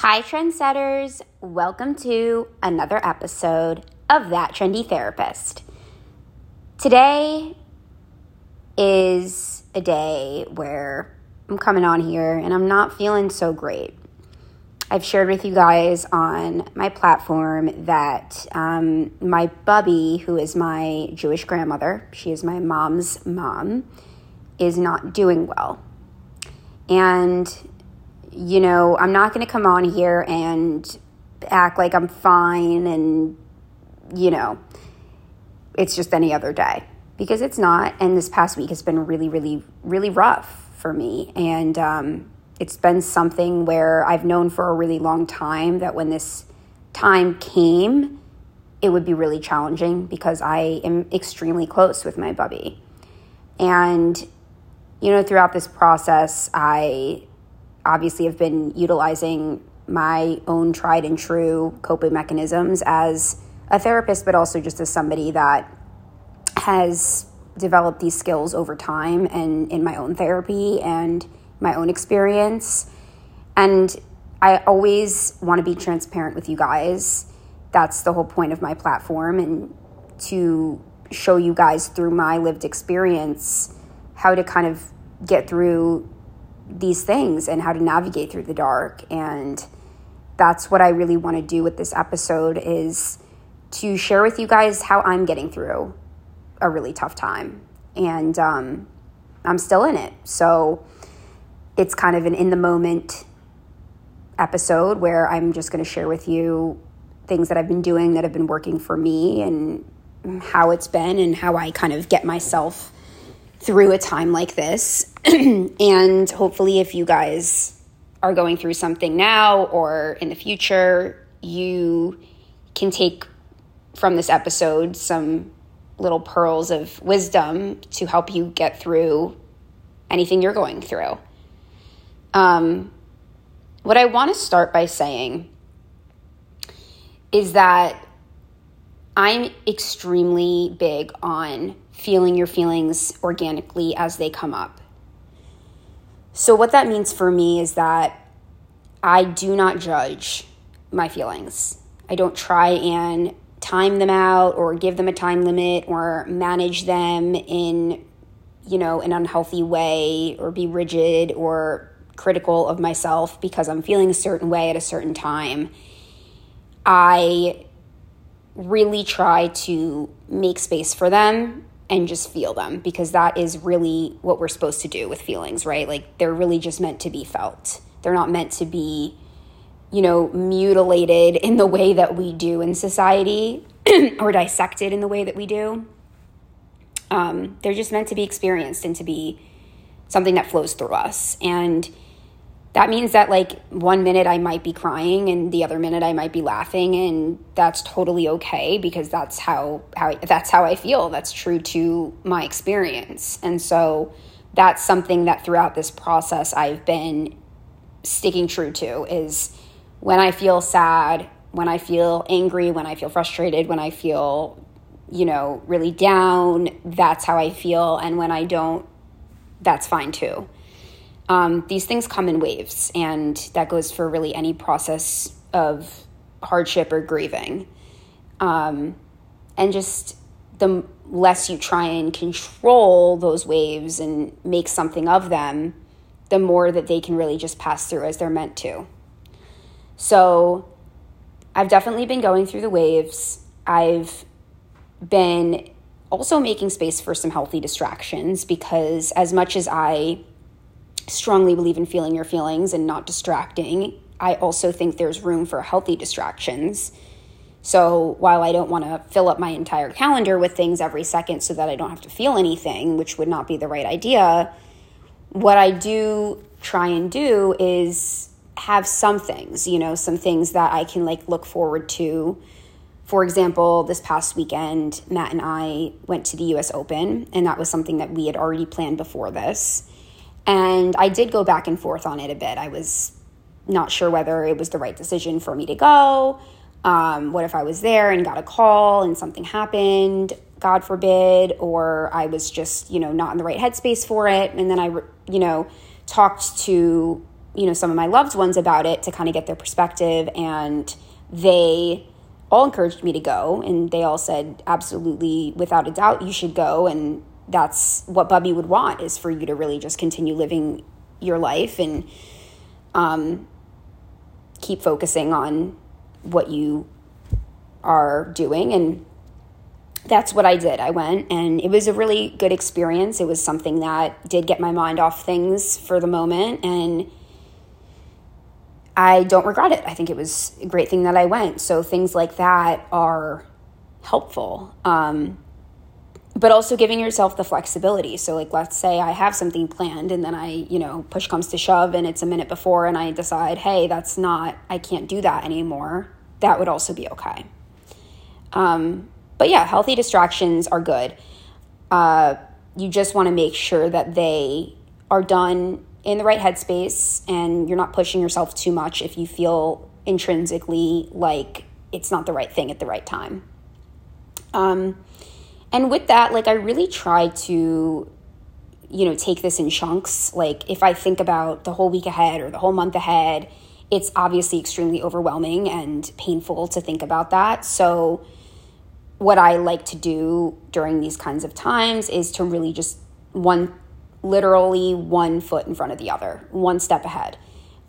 Hi, trendsetters. Welcome to another episode of That Trendy Therapist. Today is a day where I'm coming on here and I'm not feeling so great. I've shared with you guys on my platform that um, my bubby, who is my Jewish grandmother, she is my mom's mom, is not doing well. And you know, I'm not going to come on here and act like I'm fine and, you know, it's just any other day because it's not. And this past week has been really, really, really rough for me. And um, it's been something where I've known for a really long time that when this time came, it would be really challenging because I am extremely close with my bubby. And, you know, throughout this process, I obviously have been utilizing my own tried and true coping mechanisms as a therapist, but also just as somebody that has developed these skills over time and in my own therapy and my own experience. And I always want to be transparent with you guys. That's the whole point of my platform and to show you guys through my lived experience how to kind of get through these things and how to navigate through the dark. And that's what I really want to do with this episode is to share with you guys how I'm getting through a really tough time. And um, I'm still in it. So it's kind of an in the moment episode where I'm just going to share with you things that I've been doing that have been working for me and how it's been and how I kind of get myself through a time like this. and hopefully, if you guys are going through something now or in the future, you can take from this episode some little pearls of wisdom to help you get through anything you're going through. Um, what I want to start by saying is that I'm extremely big on feeling your feelings organically as they come up. So, what that means for me is that I do not judge my feelings. I don't try and time them out or give them a time limit or manage them in, you know, an unhealthy way or be rigid or critical of myself because I'm feeling a certain way at a certain time. I really try to make space for them and just feel them because that is really what we're supposed to do with feelings, right? Like they're really just meant to be felt. They're not meant to be, you know, mutilated in the way that we do in society or dissected in the way that we do. Um, they're just meant to be experienced and to be something that flows through us. And that means that like one minute I might be crying and the other minute I might be laughing and that's totally okay because that's how how that's how I feel. That's true to my experience. And so that's something that throughout this process I've been sticking true to is when I feel sad when I feel angry when I feel frustrated when I feel you know really down that's how I feel. And when I don't that's fine too um, these things come in waves, and that goes for really any process of hardship or grieving. Um, and just the less you try and control those waves and make something of them, the more that they can really just pass through as they're meant to. So I've definitely been going through the waves. I've been also making space for some healthy distractions because, as much as I strongly believe in feeling your feelings and not distracting. I also think there's room for healthy distractions. So while I don't want to fill up my entire calendar with things every second so that I don't have to feel anything, which would not be the right idea, what I do try and do is have some things, you know, some things that I can like look forward to. For example, this past weekend, Matt and I went to the US Open, and that was something that we had already planned before this. And I did go back and forth on it a bit. I was not sure whether it was the right decision for me to go. Um, what if I was there and got a call and something happened, God forbid, or I was just, you know, not in the right headspace for it. And then I, you know, talked to you know, some of my loved ones about it to kind of get their perspective. And they all encouraged me to go. And they all said, absolutely, without a doubt, you should go. And that's what Bubby would want is for you to really just continue living your life and um, keep focusing on what you are doing. And that's what I did. I went and it was a really good experience. It was something that did get my mind off things for the moment. And I don't regret it. I think it was a great thing that I went. So things like that are helpful. Um, but also giving yourself the flexibility. So, like, let's say I have something planned and then I, you know, push comes to shove and it's a minute before and I decide, hey, that's not, I can't do that anymore. That would also be okay. Um, but yeah, healthy distractions are good. Uh, you just want to make sure that they are done in the right headspace and you're not pushing yourself too much if you feel intrinsically like it's not the right thing at the right time. Um, and with that, like I really try to, you know, take this in chunks. Like if I think about the whole week ahead or the whole month ahead, it's obviously extremely overwhelming and painful to think about that. So, what I like to do during these kinds of times is to really just one, literally one foot in front of the other, one step ahead.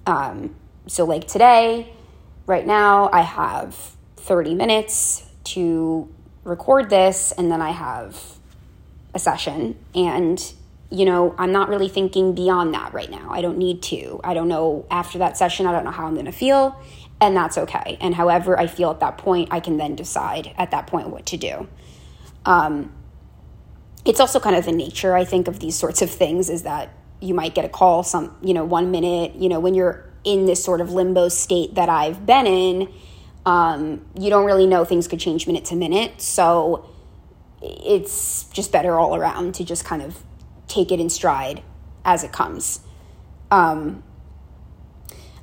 Um, so, like today, right now, I have 30 minutes to record this, and then I have a session. And, you know, I'm not really thinking beyond that right now. I don't need to. I don't know after that session, I don't know how I'm going to feel and that's okay. And however I feel at that point, I can then decide at that point what to do. Um, it's also kind of the nature, I think, of these sorts of things is that you might get a call some, you know, one minute, you know, when you're in this sort of limbo state that I've been in, um, you don't really know things could change minute to minute. So it's just better all around to just kind of take it in stride as it comes. Um,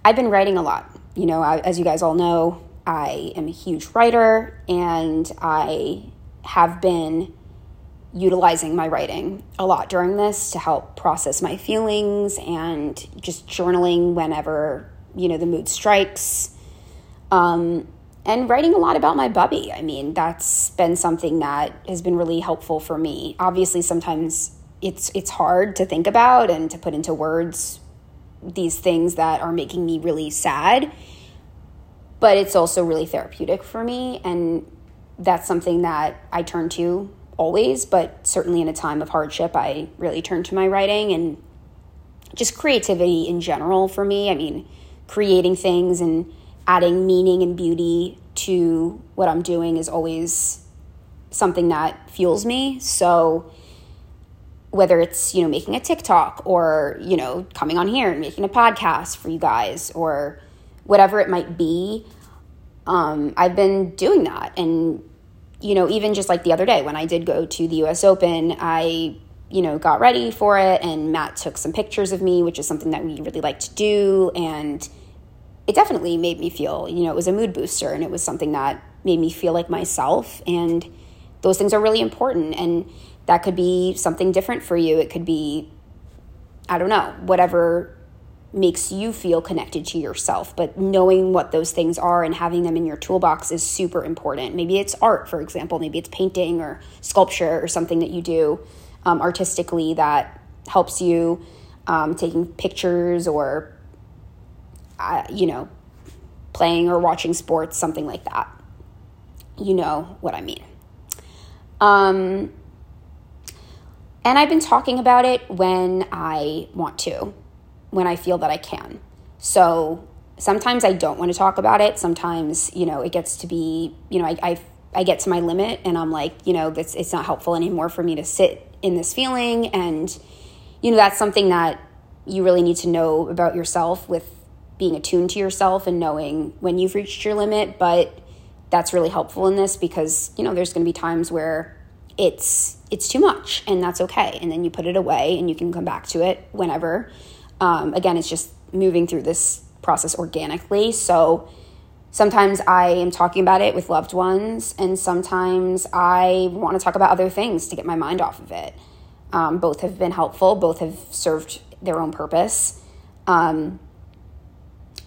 I've been writing a lot you know, I, as you guys all know, I am a huge writer and I have been utilizing my writing a lot during this to help process my feelings and just journaling whenever, you know, the mood strikes. Um, and writing a lot about my bubby. I mean, that's been something that has been really helpful for me. Obviously, sometimes it's it's hard to think about and to put into words these things that are making me really sad. But it's also really therapeutic for me. And that's something that I turn to always, but certainly in a time of hardship, I really turn to my writing and just creativity in general for me. I mean, creating things and adding meaning and beauty to what I'm doing is always something that fuels me. So, whether it's you know making a TikTok or you know coming on here and making a podcast for you guys or whatever it might be, um, I've been doing that. And you know, even just like the other day when I did go to the U.S. Open, I you know got ready for it, and Matt took some pictures of me, which is something that we really like to do, and it definitely made me feel you know it was a mood booster, and it was something that made me feel like myself, and those things are really important and that could be something different for you. It could be, I don't know, whatever makes you feel connected to yourself. But knowing what those things are and having them in your toolbox is super important. Maybe it's art, for example, maybe it's painting or sculpture or something that you do um, artistically that helps you um, taking pictures or, uh, you know, playing or watching sports, something like that. You know what I mean. Um, and I've been talking about it when I want to, when I feel that I can. So sometimes I don't want to talk about it. Sometimes, you know, it gets to be, you know, I, I, I get to my limit and I'm like, you know, this, it's not helpful anymore for me to sit in this feeling. And, you know, that's something that you really need to know about yourself with being attuned to yourself and knowing when you've reached your limit. But that's really helpful in this because, you know, there's going to be times where it's it's too much and that's okay. And then you put it away and you can come back to it whenever. Um, again it's just moving through this process organically. So sometimes i am talking about it with loved ones and sometimes i want to talk about other things to get my mind off of it. Um, both have been helpful both have served their own purpose. Um,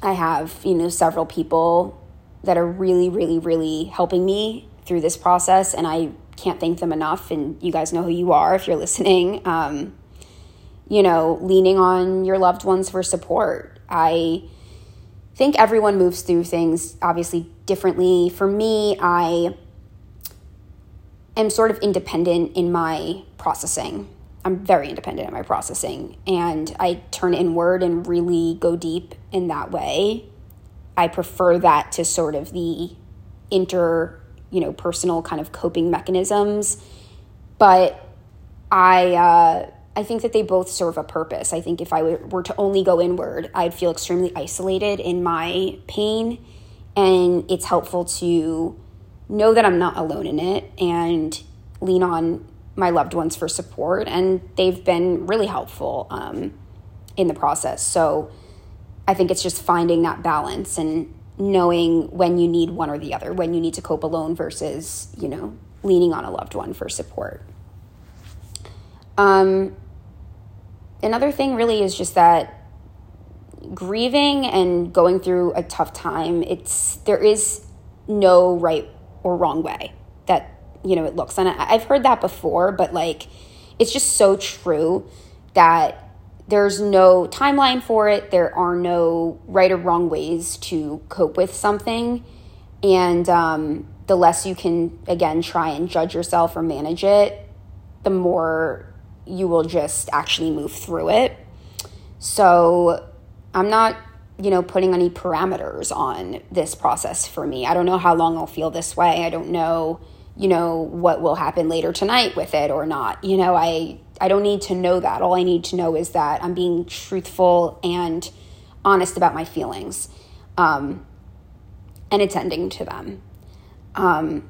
I have, you know, several people that are really, really, really helping me through this process, and I can't thank them enough. And you guys know who you are if you're listening. Um, you know, leaning on your loved ones for support. I think everyone moves through things obviously differently. For me, I am sort of independent in my processing. I'm very independent in my processing and I turn inward and really go deep in that way. I prefer that to sort of the inter, you know, personal kind of coping mechanisms. But I, uh, I think that they both serve a purpose. I think if I were to only go inward, I'd feel extremely isolated in my pain. And it's helpful to know that I'm not alone in it and lean on my loved ones for support, and they've been really helpful um, in the process. So I think it's just finding that balance and knowing when you need one or the other, when you need to cope alone versus, you know, leaning on a loved one for support. Um, another thing really is just that grieving and going through a tough time, it's there is no right or wrong way that you know, it looks. And I, I've heard that before, but like, it's just so true that there's no timeline for it. There are no right or wrong ways to cope with something. And um, the less you can, again, try and judge yourself or manage it, the more you will just actually move through it. So I'm not, you know, putting any parameters on this process for me. I don't know how long I'll feel this way. I don't know you know what will happen later tonight with it or not. You know i i don't need to know that. All i need to know is that i'm being truthful and honest about my feelings um, and attending to them. Um,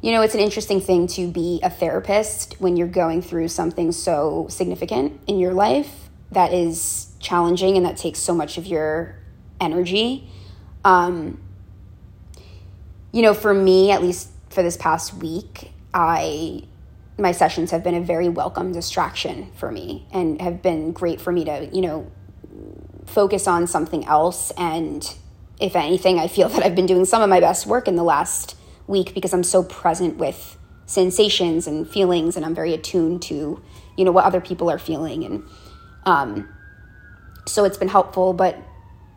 you know it's an interesting thing to be a therapist when you're going through something so significant in your life that is challenging and that takes so much of your energy. Um, you know for me at least for this past week, I my sessions have been a very welcome distraction for me and have been great for me to, you know, focus on something else. And if anything, I feel that I've been doing some of my best work in the last week because I'm so present with sensations and feelings and I'm very attuned to, you know, what other people are feeling. And um so it's been helpful, but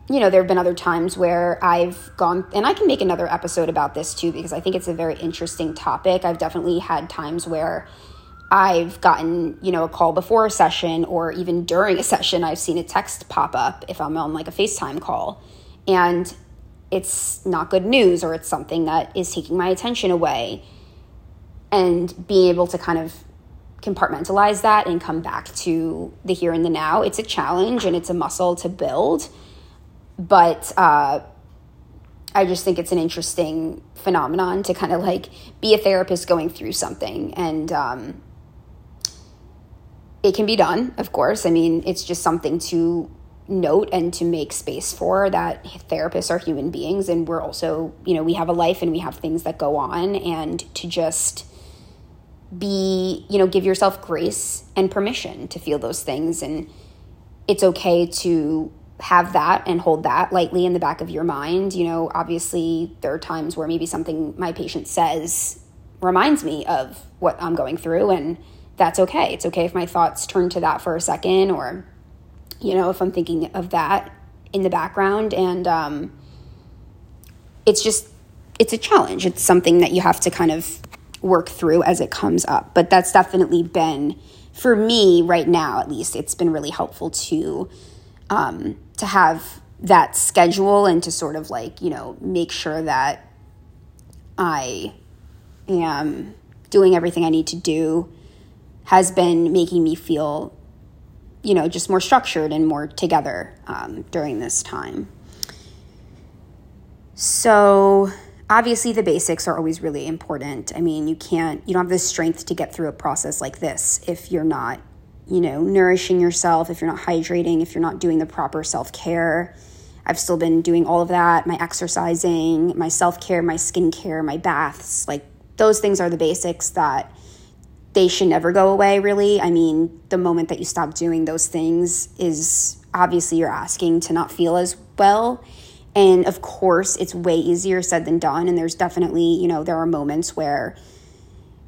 you know, there have been other times where I've gone, and I can make another episode about this too, because I think it's a very interesting topic. I've definitely had times where I've gotten, you know, a call before a session or even during a session, I've seen a text pop up if I'm on like a FaceTime call. And it's not good news or it's something that is taking my attention away. And being able to kind of compartmentalize that and come back to the here and the now, it's a challenge and it's a muscle to build but uh, I just think it's an interesting phenomenon to kind of like be a therapist going through something. And um, it can be done, of course. I mean, it's just something to note and to make space for that therapists are human beings and we're also, you know, we have a life and we have things that go on and to just be, you know, give yourself grace and permission to feel those things and it's okay to have that and hold that lightly in the back of your mind. You know, obviously, there are times where maybe something my patient says reminds me of what I'm going through, and that's okay. It's okay if my thoughts turn to that for a second, or, you know, if I'm thinking of that in the background. And um, it's just, it's a challenge. It's something that you have to kind of work through as it comes up. But that's definitely been, for me right now at least, it's been really helpful to um, to have that schedule and to sort of like, you know, make sure that I am doing everything I need to do has been making me feel, you know, just more structured and more together um, during this time. So, obviously, the basics are always really important. I mean, you can't, you don't have the strength to get through a process like this if you're not you know, nourishing yourself, if you're not hydrating, if you're not doing the proper self care. I've still been doing all of that my exercising, my self care, my skincare, my baths. Like, those things are the basics that they should never go away, really. I mean, the moment that you stop doing those things is obviously you're asking to not feel as well. And of course, it's way easier said than done. And there's definitely, you know, there are moments where,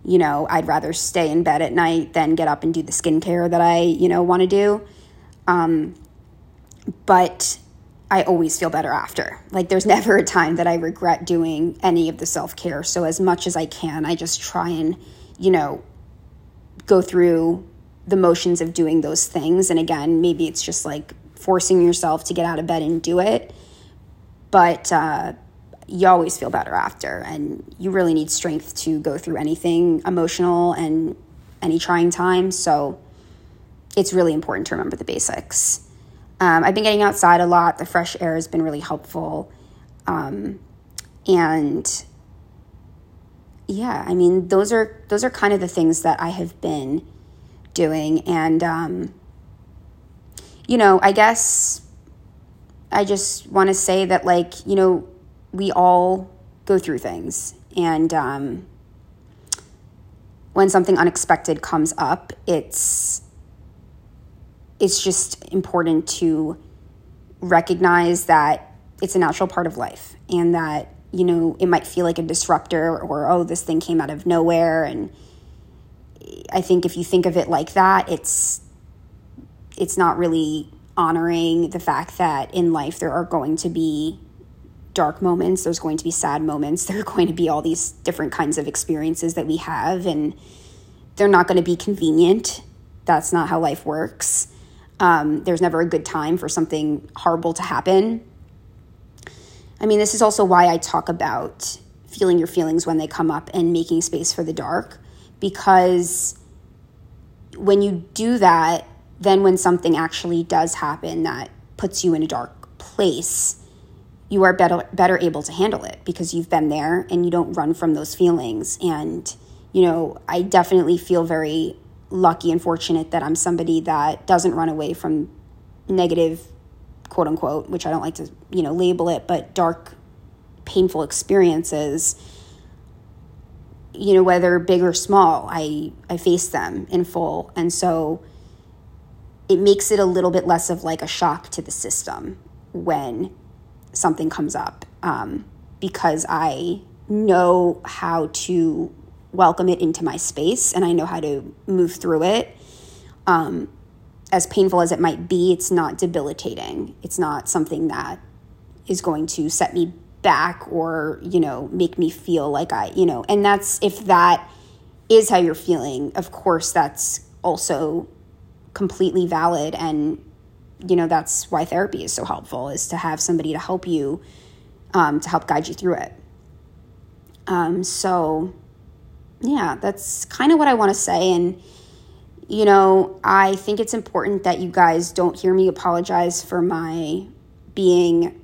you know, I'd rather stay in bed at night than get up and do the skincare that I, you know, want to do. Um, but I always feel better after. Like, there's never a time that I regret doing any of the self care. So, as much as I can, I just try and, you know, go through the motions of doing those things. And again, maybe it's just like forcing yourself to get out of bed and do it. But uh, you always feel better after. And you really need strength to go through anything emotional and any trying time. So, it's really important to remember the basics. Um, I've been getting outside a lot. The fresh air has been really helpful. Um, and yeah, I mean, those are those are kind of the things that I have been doing. And um, you know, I guess I just want to say that, like, you know, we all go through things, and um, when something unexpected comes up, it's it's just important to recognize that it's a natural part of life and that you know it might feel like a disruptor or oh this thing came out of nowhere. And i think if you think of it like that it's it's not really honoring the fact that in life there are going to be dark moments there's going to be sad moments there are going to be all these different kinds of experiences that we have and they're not going to be convenient that's not how life works um, there's never a good time for something horrible to happen. I mean, this is also why I talk about feeling your feelings when they come up and making space for the dark, because when you do that, then when something actually does happen that puts you in a dark place, you are better better able to handle it because you've been there and you don't run from those feelings. And you know, I definitely feel very lucky and fortunate that I'm somebody that doesn't run away from negative, quote unquote, which I don't like to, you know, label it, but dark, painful experiences. You know, whether big or small, I I face them in full, and so it makes it a little bit less of like a shock to the system when something comes up um, because I know how to welcome it into my space and I know how to move through it. Um, as painful as it might be, it's not debilitating. It's not something that is going to set me back or, you know, make me feel like I, you know, and that's if that is how you're feeling, of course, that's also completely valid. And, you know, that's why therapy is so helpful is to have somebody to help you, um, to help guide you through it. Um, so, yeah, that's kind of what I want to say. And, you know, I think it's important that you guys don't hear me apologize for my being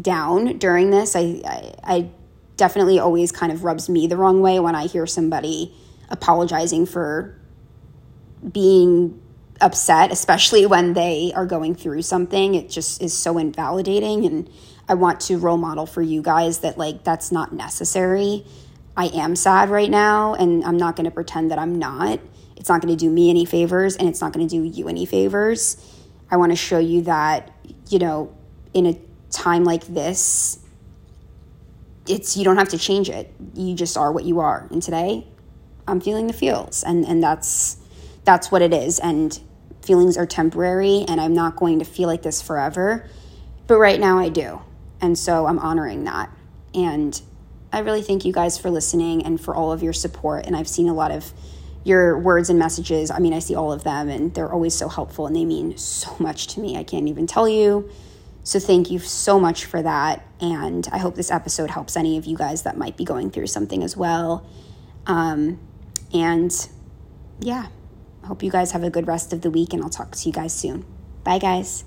down during this. I, I, I definitely always kind of rubs me the wrong way when I hear somebody apologizing for being upset, especially when they are going through something. It just is so invalidating. And I want to role model for you guys that, like, that's not necessary. I am sad right now, and I'm not going to pretend that I'm not. It's not going to do me any favors, and it's not going to do you any favors. I want to show you that, you know, in a time like this, it's you don't have to change it. You just are what you are. And today, I'm feeling the feels, and and that's that's what it is. And feelings are temporary, and I'm not going to feel like this forever. But right now, I do, and so I'm honoring that. And I really thank you guys for listening and for all of your support. And I've seen a lot of your words and messages. I mean, I see all of them and they're always so helpful and they mean so much to me. I can't even tell you. So thank you so much for that. And I hope this episode helps any of you guys that might be going through something as well. Um, and yeah, hope you guys have a good rest of the week and I'll talk to you guys soon. Bye, guys.